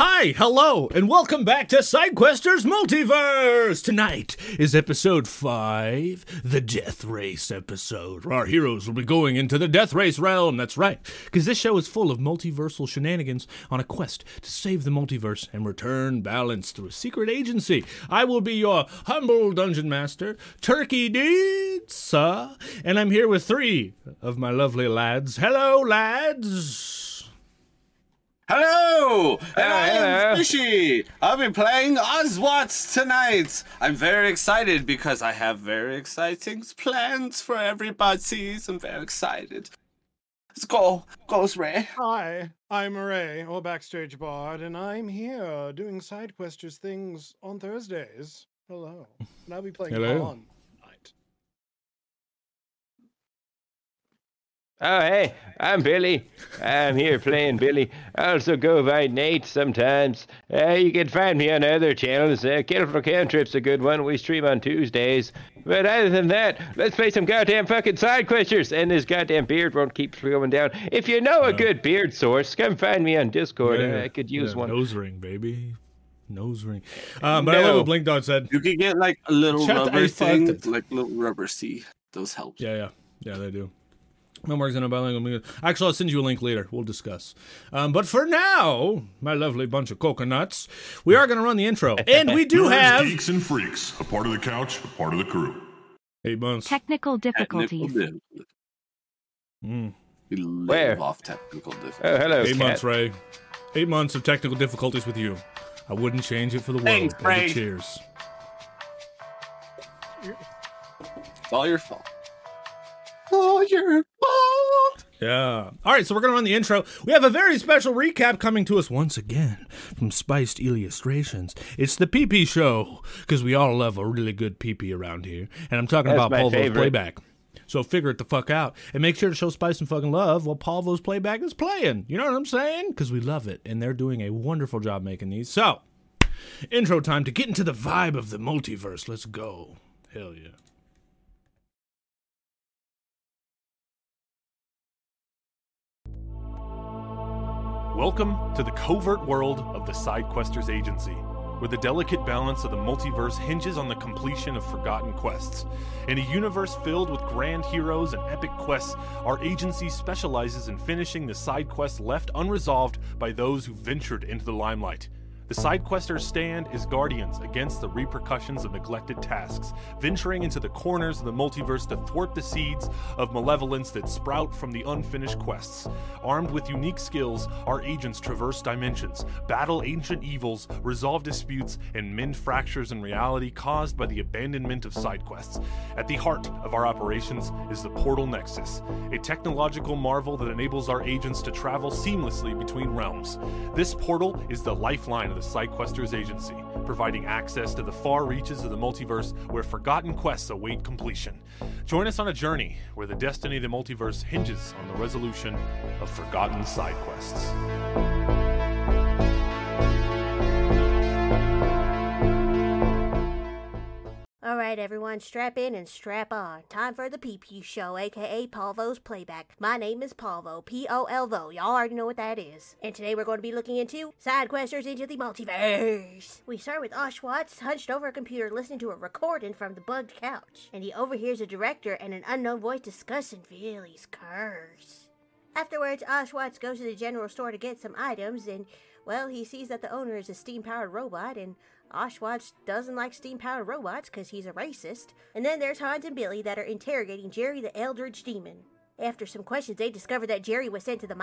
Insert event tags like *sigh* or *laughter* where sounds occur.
Hi, hello, and welcome back to SideQuesters Multiverse! Tonight is episode 5, the Death Race episode, our heroes will be going into the Death Race realm. That's right, because this show is full of multiversal shenanigans on a quest to save the multiverse and return balance through a secret agency. I will be your humble dungeon master, Turkey Deeds, and I'm here with three of my lovely lads. Hello, lads! Hello, and Hello, I am Fishy. I'll be playing Ozwatts tonight. I'm very excited because I have very exciting plans for everybody. I'm very excited. Let's go, goes Ray. Hi, I'm Ray, or Backstage Bard, and I'm here doing side questers things on Thursdays. Hello. And I'll be playing Hello. on Oh, hey, I'm Billy. I'm here playing Billy. I also go by Nate sometimes. Uh, you can find me on other channels. Uh, Kill for Cantrip's a good one. We stream on Tuesdays. But other than that, let's play some goddamn fucking side questers. And this goddamn beard won't keep going down. If you know a good beard source, come find me on Discord. Uh, I could use Yeah, one. Nose ring, baby. Nose ring. Um, but I love what Blink Dog said. You can get like a little Chat, rubber thing, it. like little rubber C. Those help. Yeah, yeah, yeah, they do. No marks in a bilingual. Actually, I'll send you a link later. We'll discuss. Um, but for now, my lovely bunch of coconuts, we are going to run the intro, *laughs* and we do have geeks and freaks, a part of the couch, a part of the crew. eight months. Technical Technical difficulties. difficulties. Mm, We live Where? off technical Oh, difficulties. hello, eight cat. months, Ray. Eight months of technical difficulties with you. I wouldn't change it for the world. Thanks, Ray. Cheers. It's all your fault. All your fault. Yeah. All right, so we're going to run the intro. We have a very special recap coming to us once again from Spiced Illustrations. It's the PP show, because we all love a really good PP around here. And I'm talking That's about favorite. playback. So figure it the fuck out. And make sure to show Spice and fucking love while Polvo's playback is playing. You know what I'm saying? Because we love it. And they're doing a wonderful job making these. So, intro time to get into the vibe of the multiverse. Let's go. Hell yeah. Welcome to the covert world of the SideQuesters Agency, where the delicate balance of the multiverse hinges on the completion of forgotten quests. In a universe filled with grand heroes and epic quests, our agency specializes in finishing the side quests left unresolved by those who ventured into the limelight. The SideQuesters stand as guardians against the repercussions of neglected tasks, venturing into the corners of the multiverse to thwart the seeds of malevolence that sprout from the unfinished quests. Armed with unique skills, our agents traverse dimensions, battle ancient evils, resolve disputes, and mend fractures in reality caused by the abandonment of side quests. At the heart of our operations is the Portal Nexus, a technological marvel that enables our agents to travel seamlessly between realms. This portal is the lifeline the SideQuesters Agency, providing access to the far reaches of the multiverse where forgotten quests await completion. Join us on a journey where the destiny of the multiverse hinges on the resolution of forgotten side quests. Right, everyone, strap in and strap on. Time for the PP show, aka Polvo's Playback. My name is Polvo, P O L V O. Y'all already know what that is. And today we're going to be looking into side questers into the multiverse. We start with Ozwatts hunched over a computer listening to a recording from the bugged couch, and he overhears a director and an unknown voice discussing Billy's curse. Afterwards, Ozwatts goes to the general store to get some items, and, well, he sees that the owner is a steam powered robot, and Ozwatts doesn't like steam powered robots because he's a racist. And then there's Hans and Billy that are interrogating Jerry the Eldritch Demon. After some questions, they discover that Jerry was sent to the